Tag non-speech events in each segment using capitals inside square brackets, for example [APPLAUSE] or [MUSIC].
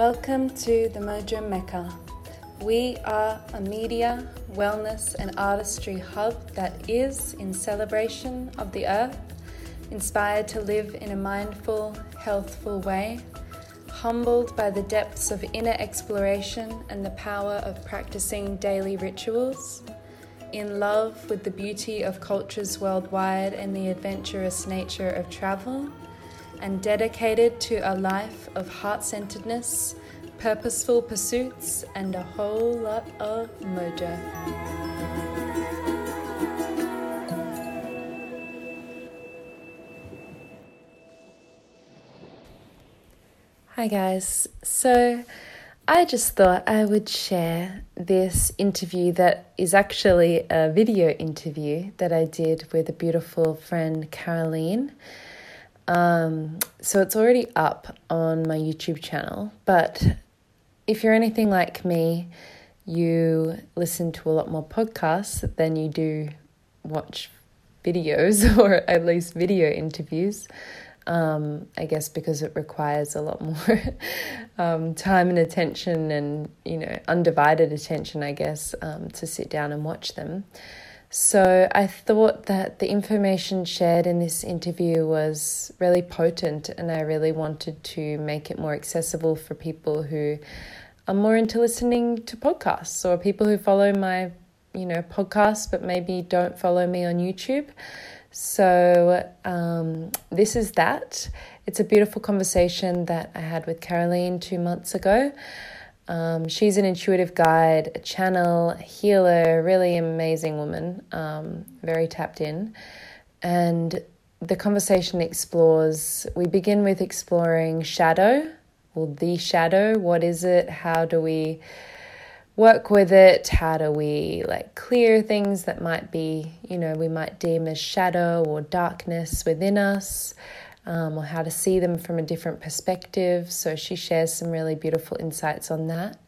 Welcome to the Mojo Mecca. We are a media, wellness, and artistry hub that is in celebration of the earth, inspired to live in a mindful, healthful way, humbled by the depths of inner exploration and the power of practicing daily rituals, in love with the beauty of cultures worldwide and the adventurous nature of travel and dedicated to a life of heart centeredness, purposeful pursuits, and a whole lot of mojo. Hi, guys. So, I just thought I would share this interview that is actually a video interview that I did with a beautiful friend, Caroline. Um, so it's already up on my YouTube channel. But if you're anything like me, you listen to a lot more podcasts than you do watch videos [LAUGHS] or at least video interviews. Um, I guess because it requires a lot more [LAUGHS] um, time and attention and, you know, undivided attention, I guess, um, to sit down and watch them. So I thought that the information shared in this interview was really potent, and I really wanted to make it more accessible for people who are more into listening to podcasts or people who follow my, you know, podcast but maybe don't follow me on YouTube. So um, this is that. It's a beautiful conversation that I had with Caroline two months ago. Um, she's an intuitive guide, a channel, a healer, really amazing woman, um, very tapped in. And the conversation explores, we begin with exploring shadow, or the shadow. What is it? How do we work with it? How do we like clear things that might be, you know, we might deem as shadow or darkness within us? Um, or how to see them from a different perspective. So she shares some really beautiful insights on that.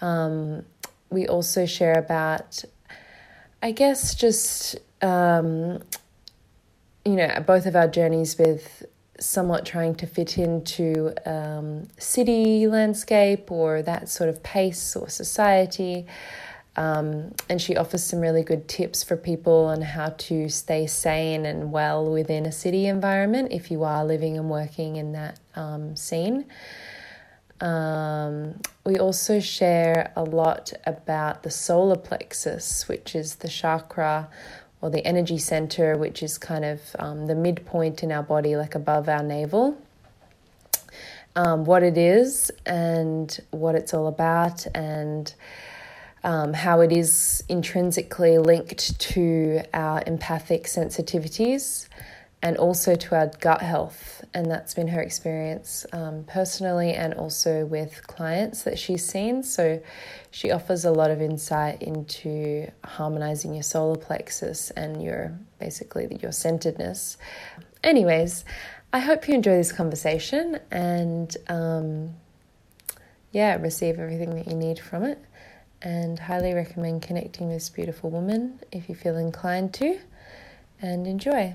Um, we also share about, I guess, just, um, you know, both of our journeys with somewhat trying to fit into um, city landscape or that sort of pace or society. Um, and she offers some really good tips for people on how to stay sane and well within a city environment if you are living and working in that um, scene. Um, we also share a lot about the solar plexus, which is the chakra or the energy center, which is kind of um, the midpoint in our body, like above our navel. Um, what it is and what it's all about, and um, how it is intrinsically linked to our empathic sensitivities and also to our gut health. And that's been her experience um, personally and also with clients that she's seen. So she offers a lot of insight into harmonizing your solar plexus and your basically your centeredness. Anyways, I hope you enjoy this conversation and um, yeah, receive everything that you need from it and highly recommend connecting with this beautiful woman if you feel inclined to and enjoy.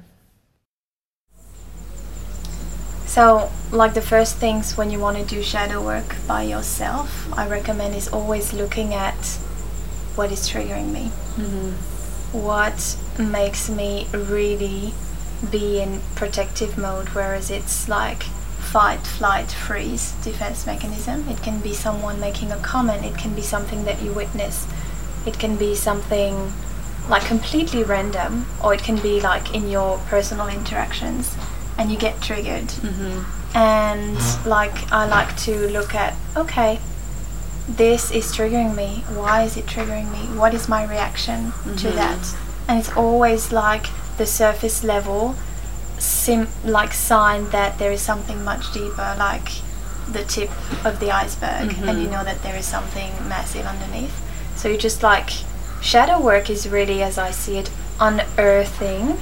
So, like the first things when you want to do shadow work by yourself, I recommend is always looking at what is triggering me. Mm-hmm. What makes me really be in protective mode, whereas it's like fight, flight, freeze defense mechanism. It can be someone making a comment, it can be something that you witness, it can be something like completely random, or it can be like in your personal interactions and you get triggered. Mm-hmm. And like, I like to look at okay, this is triggering me. Why is it triggering me? What is my reaction mm-hmm. to that? And it's always like the surface level sim like sign that there is something much deeper, like the tip of the iceberg, mm-hmm. and you know that there is something massive underneath. So you just like shadow work is really, as I see it, unearthing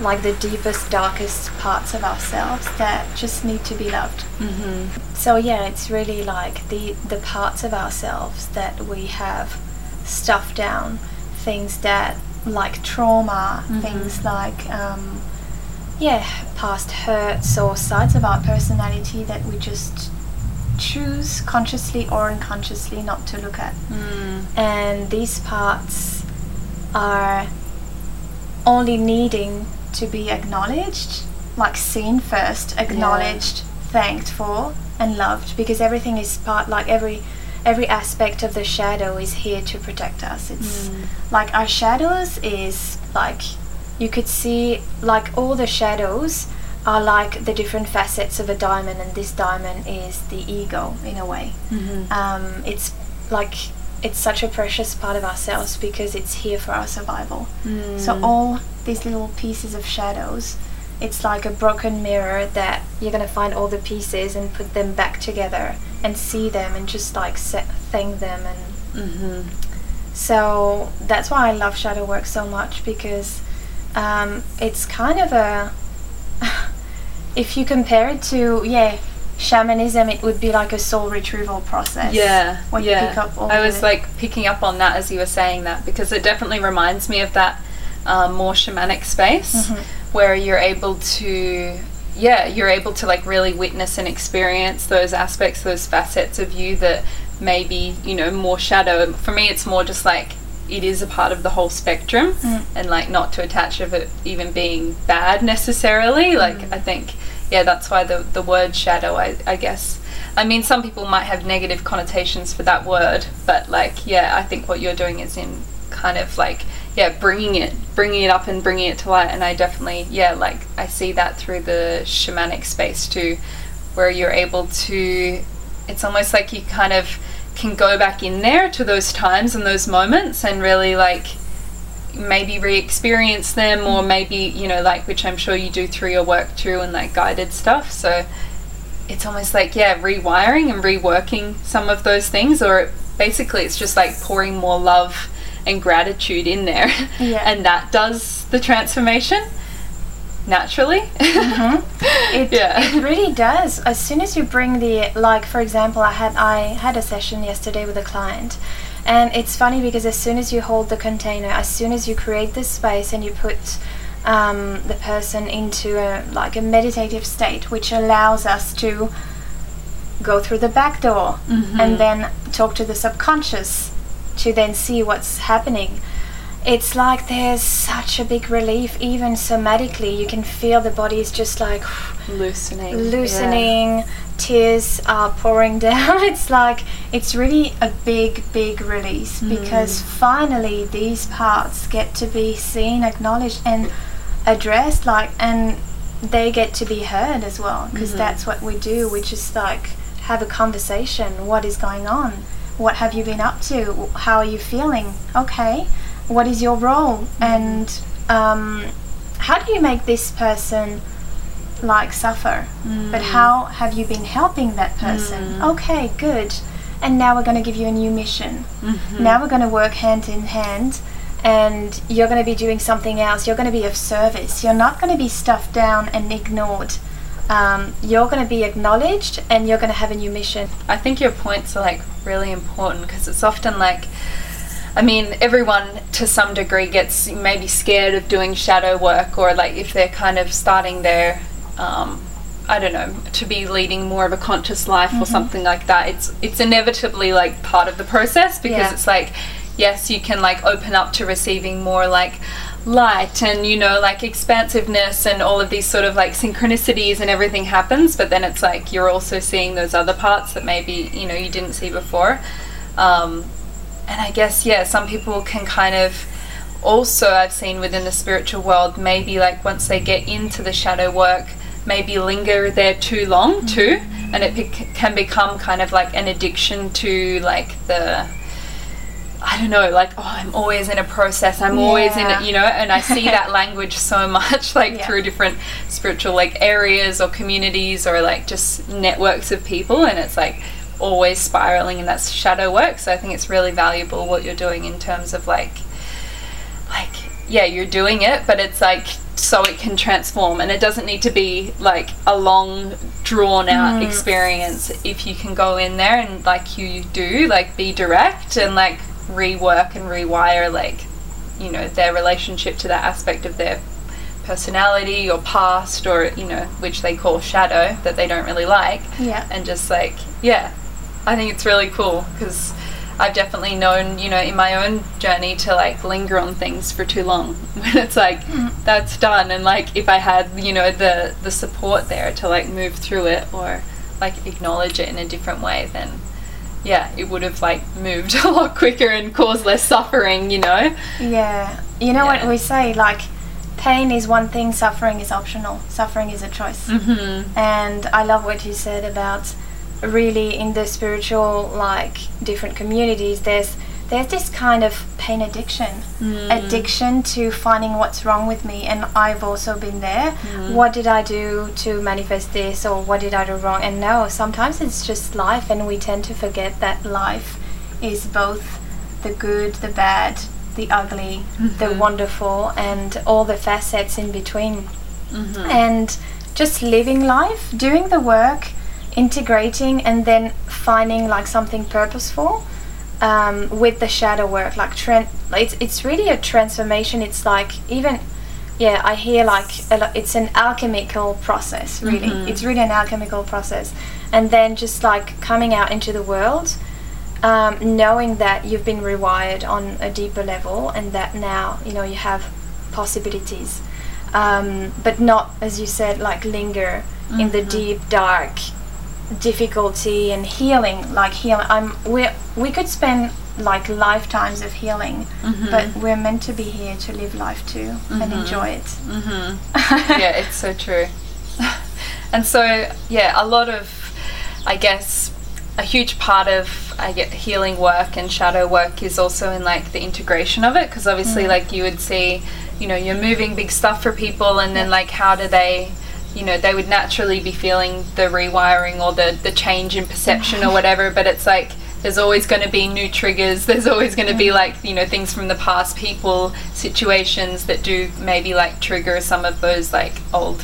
like the deepest, darkest parts of ourselves that just need to be loved. Mm-hmm. So yeah, it's really like the the parts of ourselves that we have stuffed down, things that like trauma, mm-hmm. things like um, yeah, past hurts or sides of our personality that we just choose consciously or unconsciously not to look at. Mm. And these parts are only needing to be acknowledged, like seen first, acknowledged, thanked for, and loved because everything is part like every every aspect of the shadow is here to protect us. It's Mm. like our shadows is like you could see like all the shadows are like the different facets of a diamond and this diamond is the ego in a way Mhm. um, it's like it's such a precious part of ourselves because it's here for our survival so Mm. all these little pieces of shadows it's like a broken mirror that you're going to find all the pieces and put them back together and see them and just like se- thank them and Mhm. so that's why I love shadow work so much because um, it's kind of a. if you compare it to yeah, shamanism, it would be like a soul retrieval process. Yeah, when yeah. you pick up all I was like picking up on that as you were saying that because it definitely reminds me of that um, more shamanic space Mhm. where you're able to, yeah, you're able to like really witness and experience those aspects, those facets of you that maybe you know more shadow. For me, it's more just like it is a part of the whole spectrum, Mm. and like not to attach of it even being bad necessarily. Like Mm. I think, yeah, that's why the the word shadow, I, I guess. I mean, some people might have negative connotations for that word, but like, yeah, I think what you're doing is in kind of like, yeah, bringing it, bringing it up and bringing it to light. And I definitely, yeah, like I see that through the shamanic space too, where you're able to. It's almost like you kind of can go back in there to those times and those moments and really like maybe re-experience them or maybe you know like which i'm sure you do through your work too and like guided stuff. So it's almost like yeah rewiring and reworking some of those things or basically it's just like pouring more love and gratitude in there. Yeah. [LAUGHS] and that does the transformation naturally Mhm. [LAUGHS] It, yeah it really does. As soon as you bring the like, for example, I had I had a session yesterday with a client, and it's funny because as soon as you hold the container, as soon as you create this space and you put um, the person into a like a meditative state, which allows us to go through the back door Mhm. and then talk to the subconscious to then see what's happening. It's like there's such a big relief, even somatically. You can feel the body is just like loosening loosening, tears are pouring [LAUGHS] down. It's like it's really a big, big release hmm. because finally these parts get to be seen, acknowledged, and addressed. Like, and they get to be heard as well because mm-hmm. that's what we do. We just like have a conversation. What is going on? What have you been up to? How are you feeling? Okay. What is your role? And um, how do you make this person like suffer? But how have you been helping that person? Okay, good. And now we're going to give you a new mission. Now we're going to work hand in hand and you're going to be doing something else. You're going to be of service. You're not going to be stuffed down and ignored. Um, you're going to be acknowledged and you're going to have a new mission. I think your points are like really important because it's often like, I mean, everyone to some degree gets maybe scared of doing shadow work or like if they're kind of starting their, um, I don't know, to be leading more of a conscious life or something like that. It's it's inevitably like part of the process because Yeah. it's like, yes, you can like open up to receiving more like light and you know like expansiveness and all of these sort of like synchronicities and everything happens but then it's like you're also seeing those other parts that maybe you know you didn't see before um, and i guess yeah some people can kind of also i've seen within the spiritual world maybe like once they get into the shadow work maybe linger there too long mm-hmm. too and it bec- can become kind of like an addiction to like the I don't know, like, oh, I'm always in a process. I'm always in Yeah. it, you know, and I see that [LAUGHS] language so much, like, Yeah. through different spiritual, like, areas or communities or, like, just networks of people. And it's, like, always spiraling, and that's shadow work. So I think it's really valuable what you're doing in terms of, like, like, yeah, you're doing it, but it's, like, so it can transform. And it doesn't need to be, like, a long, drawn out mm. experience. If you can go in there and, like, you do, like, be direct and, like, rework and rewire like you know their relationship to that aspect of their personality, or past, or you know, which they call shadow that they don't really like. Yeah. And just like, yeah, I think it's really cool because I've definitely known, you know, in my own journey to like linger on things for too long [LAUGHS] when it's like that's done and like if I had, you know, the the support there to like move through it or like acknowledge it in a different way then yeah, it would have like moved [LAUGHS] a lot quicker and caused less suffering, you know. Yeah. You know Yeah. what we say like pain is one thing, suffering is optional. Suffering is a choice. Mhm. And I love what you said about really in the spiritual like different communities there's there's this kind of pain addiction. Hmm. Addiction to finding what's wrong with me and I've also been there. Hmm. What did I do to manifest this or what did I do wrong? And no sometimes it's just life and we tend to forget that life is both the good the bad the ugly the mm-hmm. wonderful and all the facets in between. Mm-hmm. And just living life, doing the work, integrating, and then finding like something purposeful um, with the shadow work. Like tran- it's it's really a transformation. It's like even yeah, I hear like a it's an alchemical process. Really, it's really an alchemical process, and then just like coming out into the world. Um, knowing that you've been rewired on a deeper level and that now you know you have possibilities um, but not as you said like linger in the deep dark difficulty and healing like healing i'm we we could spend like lifetimes of healing mm-hmm. but we're meant to be here to live life too and mm-hmm. enjoy it. Mm-hmm. Yeah, it's so true. [LAUGHS] and so, yeah, a lot of, I guess, a huge part of I get healing work and shadow work is also in like the integration of it because obviously, mm. like you would see, you know, you're moving big stuff for people, and then like how do they, you know, they would naturally be feeling the rewiring or the the change in perception or mm. whatever, but it's like there's always going to be new triggers. There's always going to be mm. like you know things from the past, people, situations that do maybe like trigger some of those like old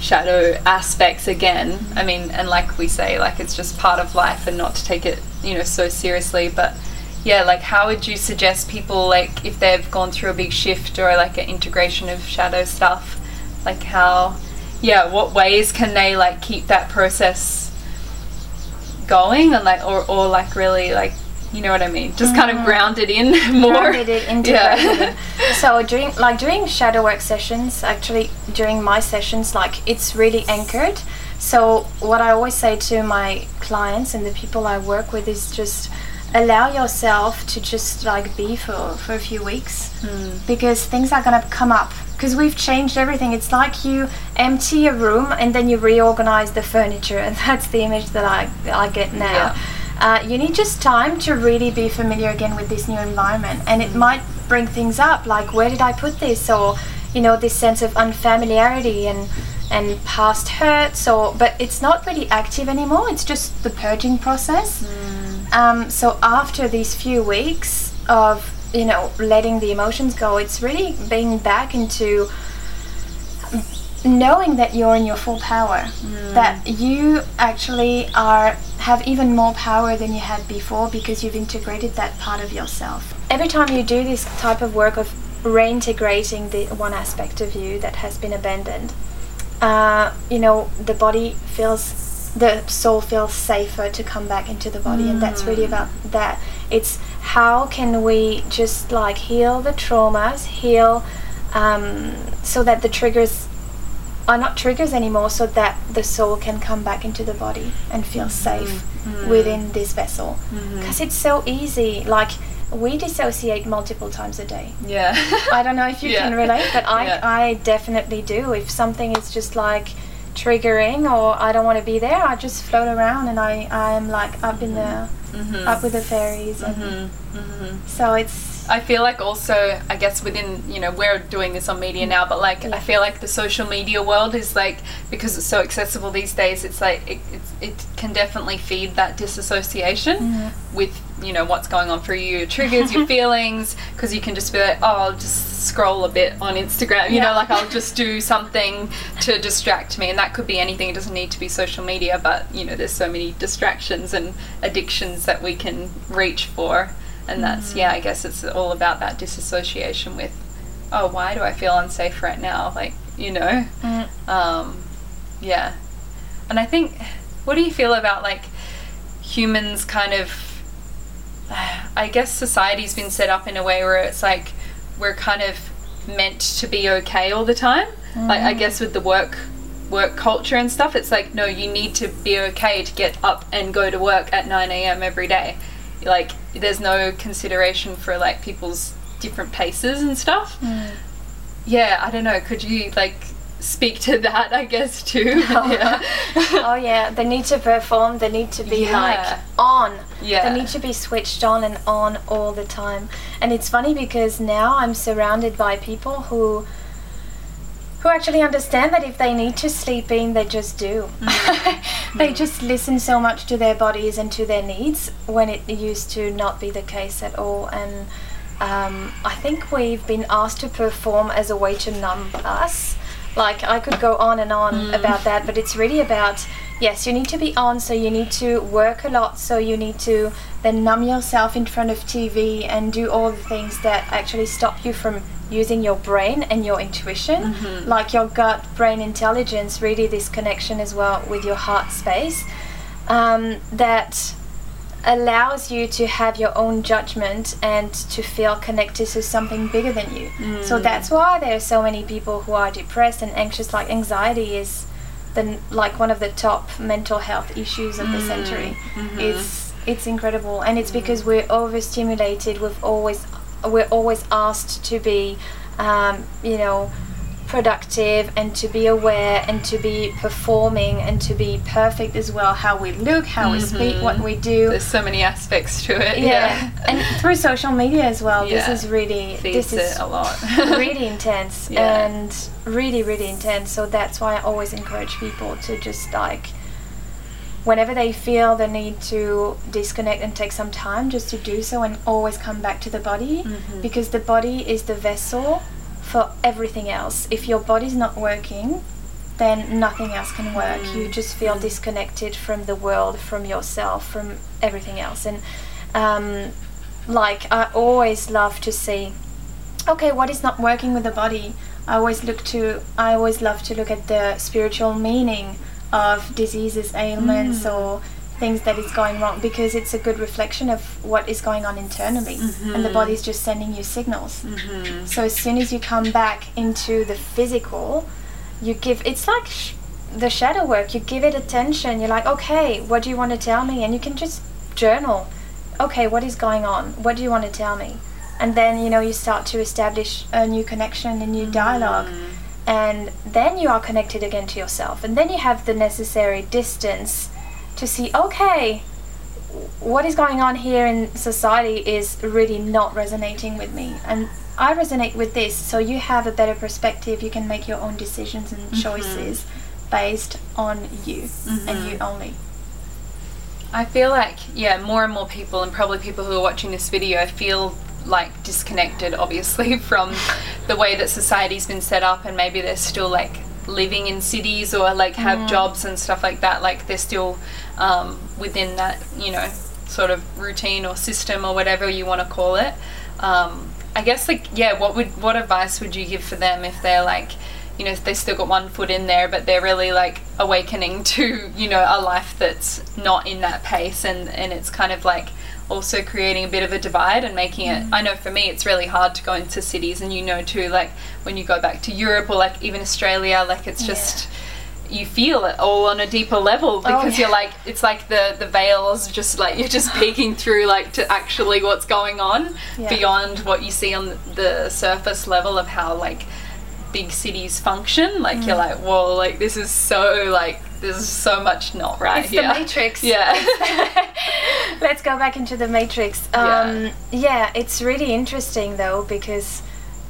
shadow aspects again. I mean, and like we say, like it's just part of life and not to take it you know so seriously, but. Yeah, like how would you suggest people like if they've gone through a big shift or like an integration of shadow stuff, like how yeah, what ways can they like keep that process going and like or, or like really like you know what I mean? Just kind of mm. grounded in [LAUGHS] more. Grounded it, integrated yeah. so during like during shadow work sessions actually during my sessions like it's really anchored so what i always say to my clients and the people i work with is just allow yourself to just like be for for a few weeks hmm. because things are going to come up because we've changed everything. It's like you empty a room and then you reorganize the furniture and [LAUGHS] that's the image that i i get now. Yeah. uh, you need just time to really be familiar again with this new environment and it might bring things up like where did i put this? Or you know this sense of unfamiliarity and and past hurts or but it's not really active anymore. It's just the purging process. Um, so after these few weeks of you know letting the emotions go it's really being back into knowing that you're in your full power that you actually are have even more power than you had before because you've integrated that part of yourself. Every time you do this type of work of reintegrating the one aspect of you that has been abandoned uh, you know the body feels the soul feels safer to come back into the body and that's really about that it's how can we just like heal the traumas heal um, so that the triggers are not triggers anymore so that the soul can come back into the body and feel mm-hmm. safe mm-hmm. within this vessel mm-hmm. because it's so easy like we dissociate multiple times a day Yeah. I don't know if you [LAUGHS] Yeah. can relate, but I, Yeah. I definitely do. If something is just like triggering or I don't want to be there, I just float around and I, I'm like up in the Mm-hmm. mm-hmm. up with the fairies and mm-hmm. Mm-hmm. so it's I feel like also, I guess within, you know, we're doing this on media now, but like, I feel like the social media world is like, because it's so accessible these days, it's like, it, it's, it can definitely feed that disassociation with, you know, what's going on for you, your triggers, your [LAUGHS] feelings, because you can just be like, oh, I'll just scroll a bit on Instagram, you Yeah. know, like I'll [LAUGHS] just do something to distract me. And that could be anything, it doesn't need to be social media, but, you know, there's so many distractions and addictions that we can reach for and that's yeah i guess it's all about that disassociation with oh why do i feel unsafe right now like you know. Mm. Um, yeah, and I think, what do you feel about like humans kind of? I guess society's been set up in a way where it's like we're kind of meant to be okay all the time. Like I guess with the work work culture and stuff, it's like no, you need to be okay to get up and go to work at nine a.m. every day. Like there's no consideration for like people's different paces and stuff. Hmm. Yeah, I don't know. Could you like speak to that? I guess too. [LAUGHS] Oh. yeah. oh yeah, they need to perform. They need to be Yeah. like on. Yeah. They need to be switched on and on all the time. And it's funny because now I'm surrounded by people who who actually understand that if they need to sleep in, they just do. Mm. [LAUGHS] they just listen so much to their bodies and to their needs when it used to not be the case at all. And um, I think we've been asked to perform as a way to numb us. Like I could go on and on Mm. about that, but it's really about yes, you need to be on, so you need to work a lot, so you need to then numb yourself in front of TV and do all the things that actually stop you from using your brain and your intuition, like your gut brain intelligence, really this connection as well with your heart space. Um, that allows you to have your own judgment and to feel connected to something bigger than you. So mm. that's why there are so many people who are depressed and anxious. Like anxiety is the like one of the top mental health issues of the mm. century. Mm-hmm. It's it's incredible, and it's mm. because we're overstimulated. We've always we're always asked to be, um, you know productive and to be aware and to be performing and to be perfect as well how we look how we speak what we do There's so many aspects to it. yeah, and through social media as well Yeah. this is really feeds this is a lot. [LAUGHS] really intense [LAUGHS] Yeah. and really really intense so that's why i always encourage people to just like whenever they feel the need to disconnect and take some time just to do so and always come back to the body Mm-hmm. because the body is the vessel for everything else. If your body's not working then nothing else can work. You Mm. just feel disconnected from the world from yourself from everything else. And um, like i always love to see okay what is not working with the body? I always look to i always love to look at the spiritual meaning of diseases ailments or things that is going wrong because it's a good reflection of what is going on internally. And the mm-hmm. body's just sending you signals. Mm-hmm. So as soon as you come back into the physical you give it's like sh- the shadow work. You give it attention. You're like okay what do you want to tell me? And you can just journal. Okay what is going on? What do you want to tell me? And then you know you start to establish a new connection a new dialogue. Mm-hmm. And then you are connected again to yourself. And then you have the necessary distance to see okay what is going on here in society is really not resonating with me. And i resonate with this so you have a better perspective. You can make your own decisions and mm-hmm. choices based on you and mm-hmm. you only. I feel like, yeah, more and more people, and probably people who are watching this video, feel like disconnected, obviously, [LAUGHS] from the way that society's been set up, and maybe they're still like living in cities or like have mm. jobs and stuff like that. Like they're still um, within that, you know, sort of routine or system or whatever you want to call it. Um, I guess, like, yeah, what would what advice would you give for them if they're like, you know, they still got one foot in there, but they're really like awakening [LAUGHS] to, you know, a life that's not in that pace and, and it's kind of like also creating a bit of a divide and making it I know for me it's really hard to go into cities and you know too, like when you go back to Europe or like even Australia, like it's just you feel it all on a deeper level because yeah. you're like it's like the the veils just like you're just peeking through like to actually what's going on Yeah. beyond what you see on the surface level of how like big cities function like Mm. you're like whoa like this is so like there's so much not right It's here the Matrix. [LAUGHS] yeah [LAUGHS] Let's go back into the Matrix. Yeah. Um, yeah. it's really interesting though because,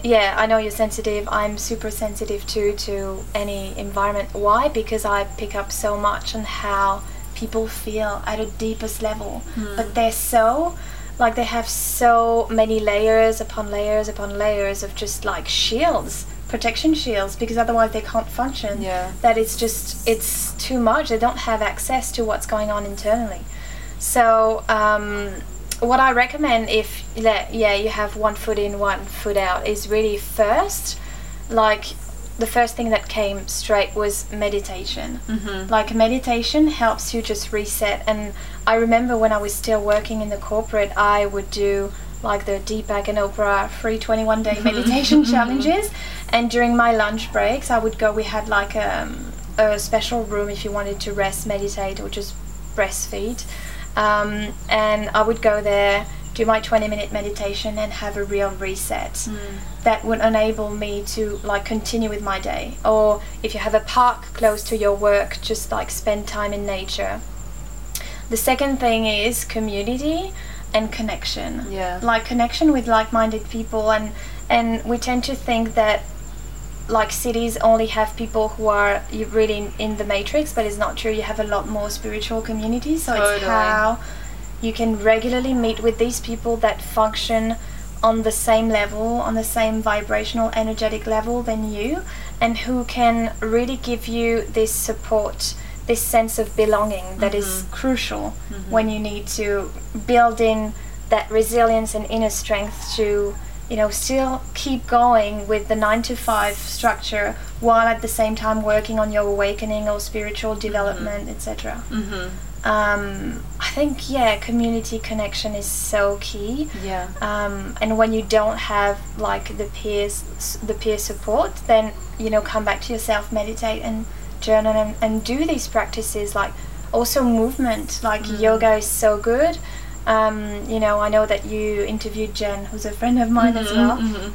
yeah, I know you're sensitive. I'm super sensitive too to any environment. Why? Because I pick up so much on how people feel at a deepest level, but they're so. Like they have so many layers upon layers upon layers of just like shields, protection shields, because otherwise they can't function Yeah. that it's just it's too much they don't have access to what's going on internally so um, what i recommend if le- yeah you have one foot in one foot out is really first like the first thing that came straight was meditation. Mm-hmm. Like meditation helps you just reset. And I remember when I was still working in the corporate, I would do like the Deepak and Oprah free 21 day [LAUGHS] meditation challenges. And during my lunch breaks, I would go. We had like um, a special room if you wanted to rest, meditate, or just breastfeed. Um, and I would go there, do my 20 minute meditation, and have a real reset that would enable me to like continue with my day. Or if you have a park close to your work, just like spend time in nature. The second thing is community and connection Yeah. like connection with like-minded people and and we tend to think that like cities only have people who are really in, in the matrix but it's not true. You have a lot more spiritual communities. So it's how you can regularly meet with these people that function on the same level on the same vibrational energetic level than you and who can really give you this support this sense of belonging that is mm-hmm. crucial mm-hmm. when you need to build in that resilience and inner strength to you know still keep going with the 9 to 5 structure while at the same time working on your awakening or spiritual development etc Mm-hmm. um, i think yeah community connection is so key. Yeah. um, and when you don't have like the peers the peer support then you know come back to yourself meditate and journal and, and do these practices. Like also movement like yoga is so good um, you know i know that you interviewed jen who's a friend of mine as well Mhm.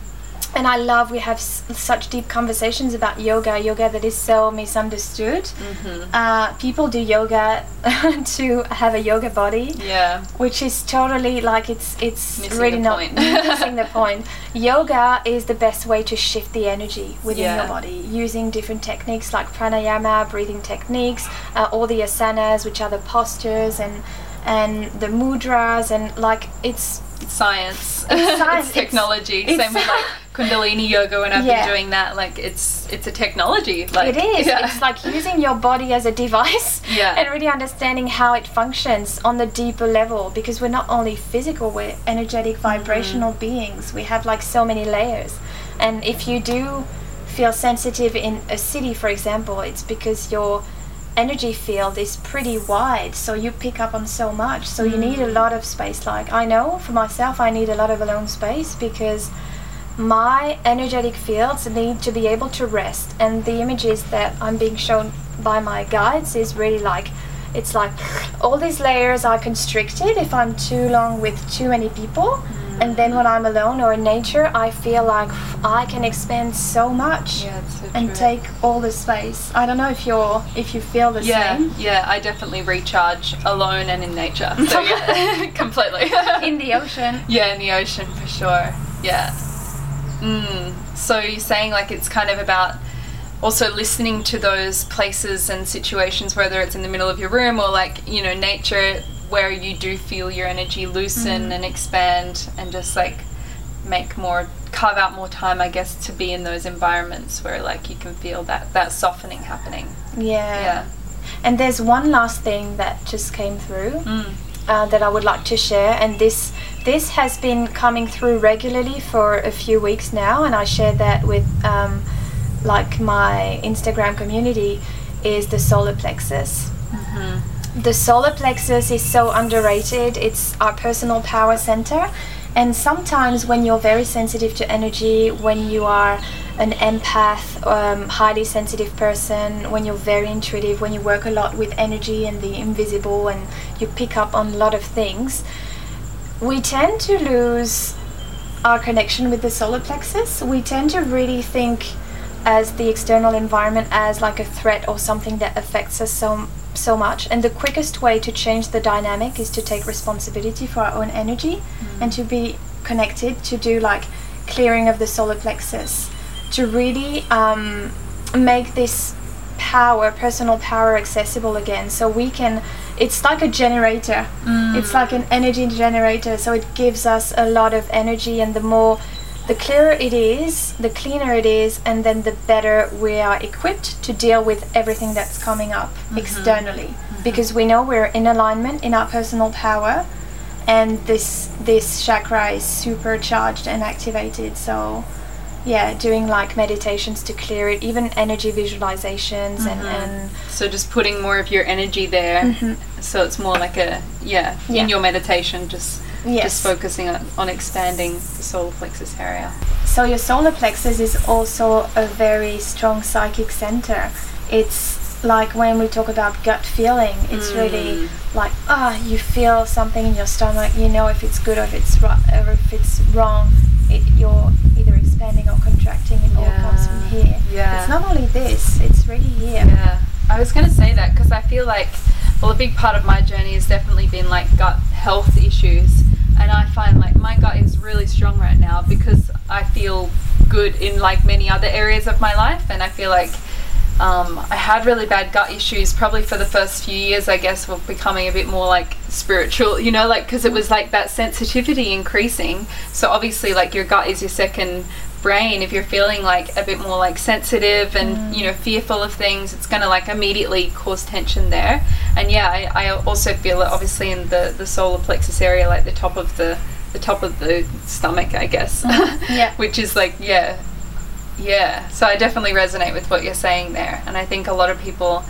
and I love we have s- such deep conversations about yoga, yoga that is so misunderstood. Mhm. Uh, people do yoga [LAUGHS] to have a yoga body, Yeah. which is totally like it's it's Missing really not [LAUGHS] missing the [LAUGHS] point. Yoga is the best way to shift the energy within Yeah. your body using different techniques like pranayama, breathing techniques, uh, all the asanas, which are the postures and and the mudras and like it's science. It's science. [LAUGHS] it's technology. It's- Same with like [LAUGHS] Kundalini yoga when I've Yeah. been doing that. Like it's it's a technology. Like it is. Yeah. It's like using your body as a device [LAUGHS] Yeah. and really understanding how it functions on the deeper level because we're not only physical, we're energetic, mm-hmm. vibrational beings. We have like so many layers. And if you do feel sensitive in a city, for example, it's because your energy field is pretty wide so you pick up on so much. So you need a mm. lot of space. Like i know for myself i need a lot of alone space because my energetic fields need to be able to rest. And the images that i'm being shown by my guides is really like it's like all these layers are constricted if i'm too long with too many people mm. And then when i'm alone or in nature i feel like i can expand so much Yeah, so and take all the space i don't know if you're if you feel the Yeah, same yeah, I definitely recharge alone and in nature. So yeah, [LAUGHS] [LAUGHS] completely. [LAUGHS] in the ocean yeah, in the ocean for sure. Yeah. Mm. So you're saying like it's kind of about also listening to those places and situations, whether it's in the middle of your room or like you know nature, where you do feel your energy loosen and expand, and just like make more carve out more time, I guess, to be in those environments where like you can feel that that softening happening. yeah Yeah. and there's one last thing that just came through Mm. uh, that I would like to share, and this this has been coming through regularly for a few weeks now, and I share that with um, like my Instagram community is the solar plexus. The solar plexus is so underrated. It's our personal power center. And sometimes, when you're very sensitive to energy, when you are an empath, um, highly sensitive person, when you're very intuitive, when you work a lot with energy and the invisible, and you pick up on a lot of things, we tend to lose our connection with the solar plexus. We tend to really think as the external environment as like a threat or something that affects us so so much. And the quickest way to change the dynamic is to take responsibility for our own energy and to be connected to do like clearing of the solar plexus to really um, make this power personal power accessible again. So we can it's like a generator. It's like an energy generator. So it gives us a lot of energy and the more the clearer it is the cleaner it is and then the better we are equipped to deal with everything that's coming up externally because we know we're in alignment in our personal power and this this chakra is supercharged and activated so yeah doing like meditations to clear it even energy visualizations mm-hmm. and, and so just putting more of your energy there mm-hmm. so it's more like a yeah, yeah. in your meditation just yes. just focusing on, on expanding the solar plexus area so your solar plexus is also a very strong psychic center it's like when we talk about gut feeling it's mm. really like ah you feel something in your stomach you know if it's good or if it's right or if it's wrong it, you're either expanding or contracting. It yeah. all comes from here. Yeah. It's not only this, it's really here. Yeah. I was going to say that because I feel like, well, a big part of my journey has definitely been like gut health issues. And I find like my gut is really strong right now because I feel good in like many other areas of my life. And I feel like um, I had really bad gut issues probably for the first few years, I guess, of becoming a bit more like spiritual, you know, like because it was like that sensitivity increasing. So obviously, like your gut is your second brain. If you're feeling like a bit more like sensitive and mm. you know fearful of things, it's going to like immediately cause tension there. And yeah, I, I also feel it obviously in the the solar plexus area, like the top of the the top of the stomach, I guess. Mm. [LAUGHS] yeah. Which is like yeah yeah, so I definitely resonate with what you're saying there. And I think a lot of people,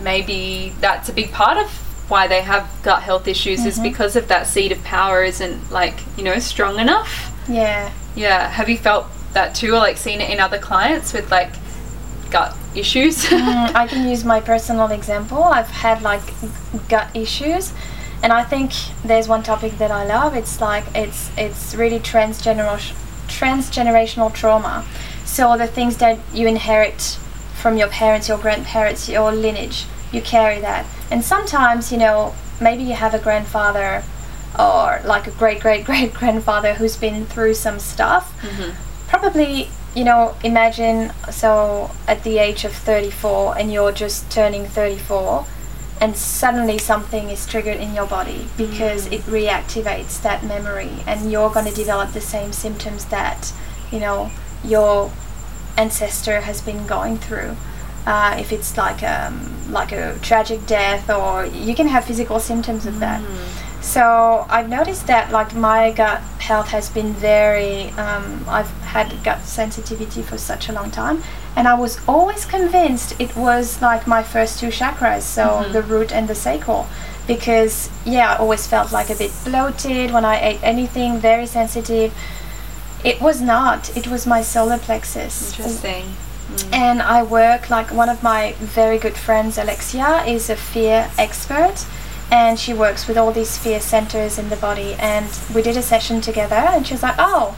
maybe that's a big part of why they have gut health issues mm-hmm. is because of that seed of power isn't like, you know, strong enough. Yeah. Yeah. Have you felt that too or like seen it in other clients with like gut issues? [LAUGHS] mm, I can use my personal example. I've had like gut issues and I think there's one topic that I love. It's like it's it's really transgenerational transgenerational trauma. So the things that you inherit from your parents, your grandparents, your lineage, you carry that. And sometimes, you know, maybe you have a grandfather or like a great great great grandfather who's been through some stuff. Mm-hmm. Probably, you know, imagine so at the age of 34 and you're just turning 34 and suddenly something is triggered in your body because mm. it reactivates that memory and you're going to develop the same symptoms that, you know, your ancestor has been going through. Uh, if it's like um, like a tragic death, or you can have physical symptoms of that. So I've noticed that like my gut health has been very. Um, I've had gut sensitivity for such a long time, and I was always convinced it was like my first two chakras, so mm-hmm. the root and the sacral. Because yeah, I always felt like a bit bloated when I ate anything, very sensitive it was not. It was my solar plexus. Interesting. Mm. And I work like one of my very good friends, Alexia, is a fear expert, and she works with all these fear centers in the body. And we did a session together, and she was like, "Oh,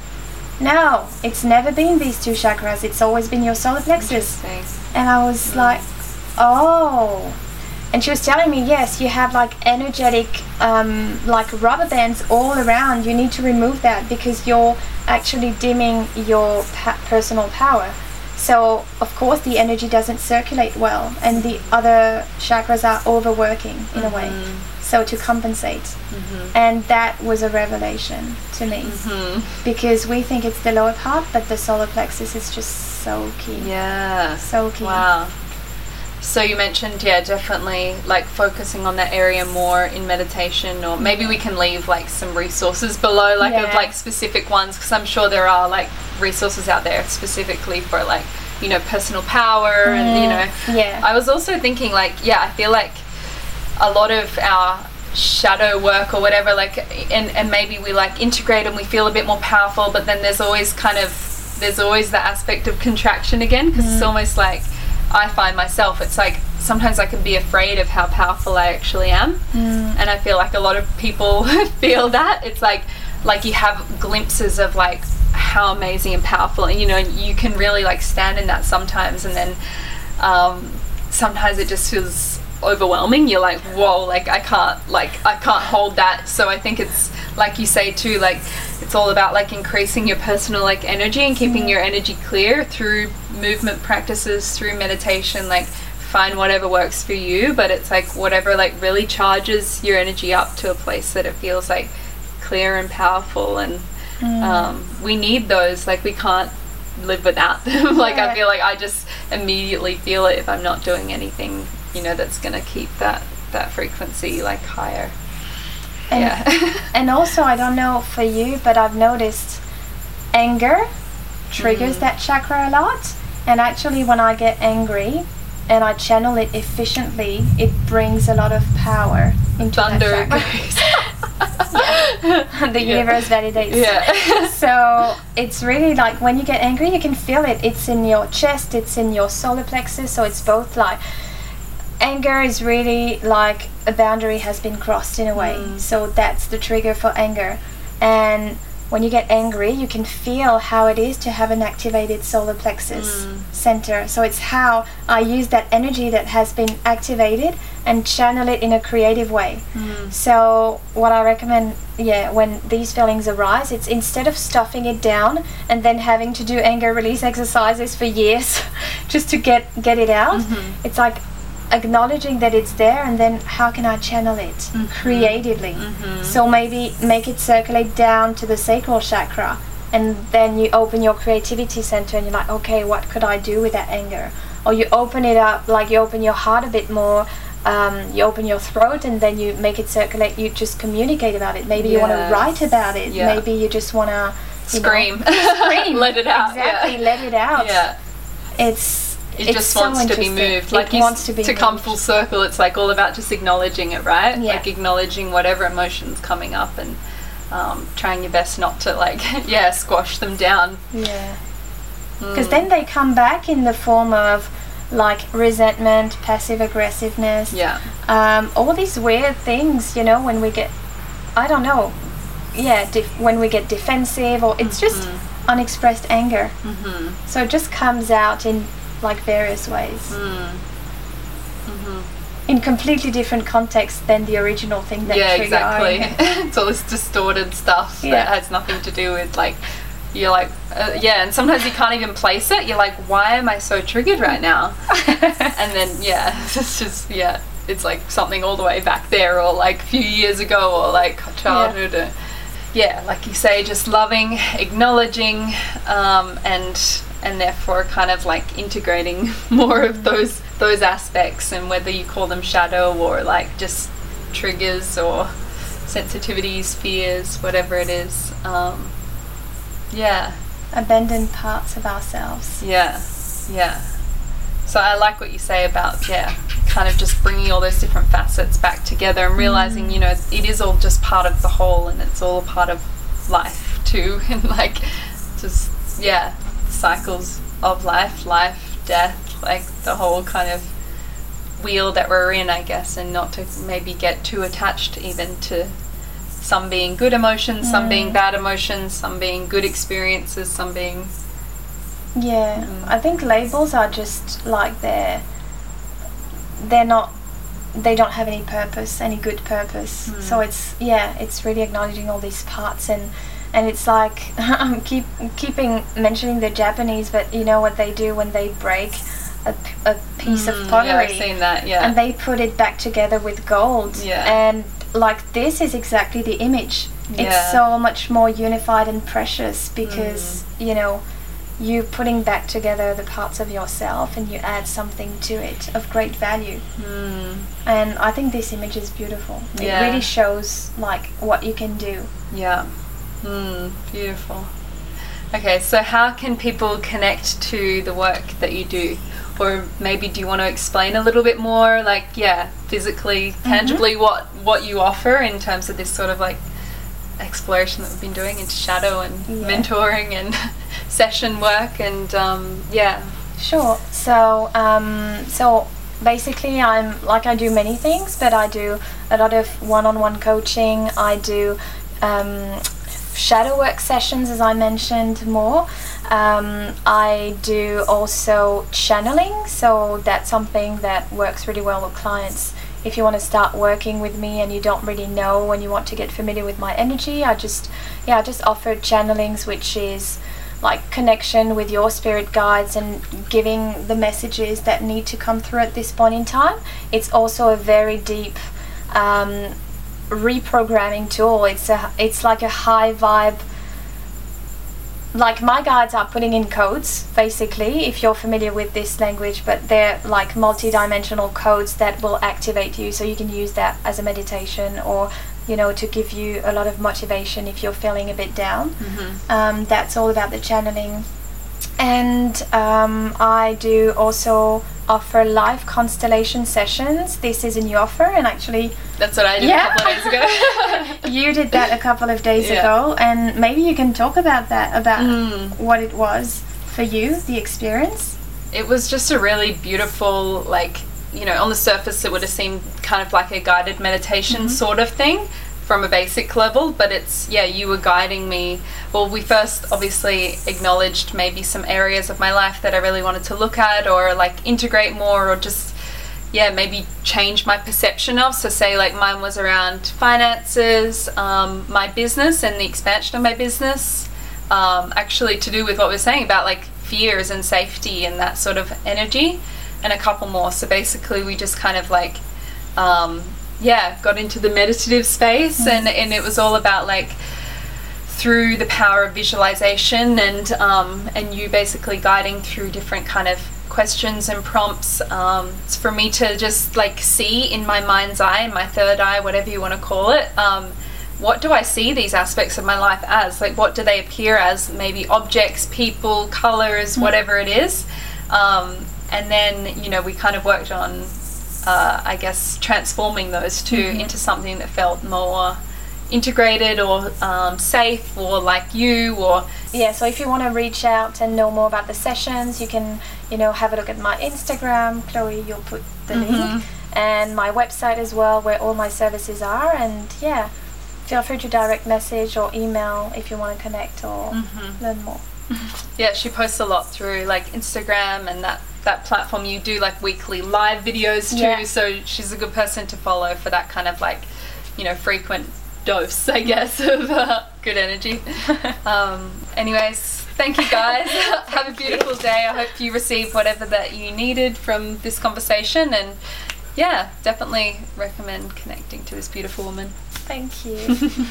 no, it's never been these two chakras. It's always been your solar plexus." And I was mm. like, "Oh." and she was telling me yes you have like energetic um, like rubber bands all around you need to remove that because you're actually dimming your pa- personal power so of course the energy doesn't circulate well and the other chakras are overworking in mm-hmm. a way mm-hmm. so to compensate mm-hmm. and that was a revelation to me mm-hmm. because we think it's the lower part but the solar plexus is just so key yeah so key wow so you mentioned, yeah, definitely like focusing on that area more in meditation, or maybe we can leave like some resources [LAUGHS] below, like yeah. of like specific ones, because I'm sure there are like resources out there specifically for like you know personal power mm. and you know. Yeah. I was also thinking like, yeah, I feel like a lot of our shadow work or whatever, like, and and maybe we like integrate and we feel a bit more powerful, but then there's always kind of there's always the aspect of contraction again, because mm. it's almost like I find myself, it's like sometimes I can be afraid of how powerful I actually am, mm. and I feel like a lot of people [LAUGHS] feel that. It's like like you have glimpses of like how amazing and powerful, and you know you can really like stand in that sometimes, and then um, sometimes it just feels overwhelming. You're like, whoa, like I can't like I can't hold that. So I think it's like you say too, like it's all about like increasing your personal like energy and keeping your energy clear through movement practices, through meditation, like find whatever works for you, but it's like whatever like really charges your energy up to a place that it feels like clear and powerful. And mm. um, we need those. Like we can't live without them. [LAUGHS] Like yeah. i feel like i just immediately feel it if i'm not doing anything you know that's going to keep that that frequency like higher and, yeah [LAUGHS] and also i don't know for you but i've noticed anger triggers mm. that chakra a lot. And actually, when I get angry and I channel it efficiently, it brings a lot of power into Thunder that chakra. [LAUGHS] the Yeah. universe validates. Yeah. [LAUGHS] so it's really like when you get angry, you can feel it. It's in your chest, it's in your solar plexus. So it's both like anger is really like a boundary has been crossed in a way. Mm. So that's the trigger for anger. And when you get angry, you can feel how it is to have an activated solar plexus Mm. center. So it's how I use that energy that has been activated and channel it in a creative way. Mm. So what I recommend, yeah, when these feelings arise, it's instead of stuffing it down and then having to do anger release exercises for years [LAUGHS] just to get get it out. Mm-hmm. It's like acknowledging that it's there and then how can I channel it Mm-hmm. creatively. So maybe make it circulate down to the sacral chakra and then you open your creativity center and you're like, okay, what could I do with that anger? Or you open it up, like you open your heart a bit more. Um, you open your throat and then you make it circulate. You just communicate about it. Maybe you want to write about it. Yeah. Maybe you just want to Scream. scream. [LAUGHS] Let it out. Exactly, Yeah. let it out. Yeah. It's It it's just so wants to be moved. Like it wants to be come moved. full circle. It's like all about just acknowledging it, right? Yeah. Like acknowledging whatever emotions coming up and um, trying your best not to like [LAUGHS] yeah squash them down. Yeah. Mm. Because then they come back in the form of like resentment, passive aggressiveness, Yeah. um, all these weird things, you know, when we get, I don't know, yeah, def- when we get defensive or it's just Mm-hmm. unexpressed anger. Mm-hmm. So it just comes out in like various ways. Mm. In completely different context than the original thing that yeah, exactly. [LAUGHS] it's all this distorted stuff Yeah. that has nothing to do with like you're like uh, yeah, and sometimes you can't even place it. You're like, why am I so triggered right now? [LAUGHS] and then yeah, [LAUGHS] it's just yeah, it's like something all the way back there, or like a few years ago, or like childhood. Or, yeah, like you say, just loving, acknowledging, um, and and therefore kind of like integrating [LAUGHS] more of those those aspects, and whether you call them shadow or like just triggers or sensitivities, fears, whatever it is. Um, yeah, Abandoned parts of ourselves. yeah, yeah. So I like what you say about yeah, kind of just bringing all those different facets back together and realizing you know it is all just part of the whole and it's all a part of life too [LAUGHS] and like just yeah, cycles of life, life, death, like the whole kind of wheel that we're in, I guess, and not to maybe get too attached even to some being good emotions, some being bad emotions, some being good experiences, some being Yeah, Mm. I think labels are just like they're they're not they don't have any purpose, any good purpose. Mm. So it's yeah, it's really acknowledging all these parts and and it's like [LAUGHS] I'm keep keeping mentioning the Japanese, but you know what they do when they break a, a piece Mm, of Yeah, pottery I've seen that. Yeah. and they put it back together with gold. Yeah. And like this is exactly the image. Yeah. It's so much more unified and precious because, Mm. you know, you're putting back together the parts of yourself and you add something to it of great value. Mm, And I think this image is beautiful. Yeah. It really shows like what you can do. yeah. Mm, beautiful. Okay, so how can people connect to the work that you do? Or maybe do you want to explain a little bit more, like yeah, physically, tangibly, what what you offer in terms of this sort of like exploration that we've been doing into shadow and Yeah. mentoring and [LAUGHS] session work and um, yeah, Sure. So, um, so basically, I'm like I do many things, but I do a lot of one-on-one coaching. I do um, shadow work sessions, as I mentioned more. Um, I do also channeling, so that's something that works really well with clients. If you want to start working with me and you don't really know when you want to get familiar with my energy, I just yeah, I just offer channelings, which is like connection with your spirit guides and giving the messages that need to come through at this point in time. It's also a very deep um, reprogramming tool. It's a it's like a high vibe. Like my guides are putting in codes, basically, if you're familiar with this language, but they're like multi-dimensional codes that will activate you, so you can use that as a meditation or you know to give you a lot of motivation if you're feeling a bit down. Um, that's all about the channeling. And um, I do also offer live constellation sessions. This is a new offer, and actually, That's what I did Yeah. a couple of days ago. [LAUGHS] you did that a couple of days Yeah. ago, and maybe you can talk about that about Mm. what it was for you, the experience. it was just a really beautiful like you know on the surface it would have seemed kind of like a guided meditation sort of thing from a basic level but it's yeah you were guiding me. Well we first obviously acknowledged maybe some areas of my life that i really wanted to look at or like integrate more or just yeah maybe change my perception of. So say like mine was around finances um, my business and the expansion of my business um, actually to do with what we're saying about like fears and safety and that sort of energy and a couple more. So basically we just kind of like um, yeah got into the meditative space and, and it was all about like through the power of visualization and um, and you basically guiding through different kind of questions and prompts um, for me to just like see in my mind's eye my third eye whatever you want to call it um, what do I see these aspects of my life as? Like what do they appear as? Maybe objects people colors whatever it is. Um, and then you know we kind of worked on uh, I guess transforming those 2 into something that felt more integrated or um, safe or like you or Yeah, so if you want to reach out and know more about the sessions, you can, you know, have a look at my Instagram. Chloe, you'll put the link. And my website as well, where all my services are. And yeah, feel free to direct message or email if you want to connect or learn more. [LAUGHS] yeah she posts a lot through like Instagram and that that platform. You do like weekly live videos too Yeah. so she's a good person to follow for that kind of like you know frequent dose I guess [LAUGHS] of uh, good energy. [LAUGHS] Um, anyways thank you guys. Have a beautiful day. I hope you received whatever that you needed from this conversation and yeah definitely recommend connecting to this beautiful woman. Thank you.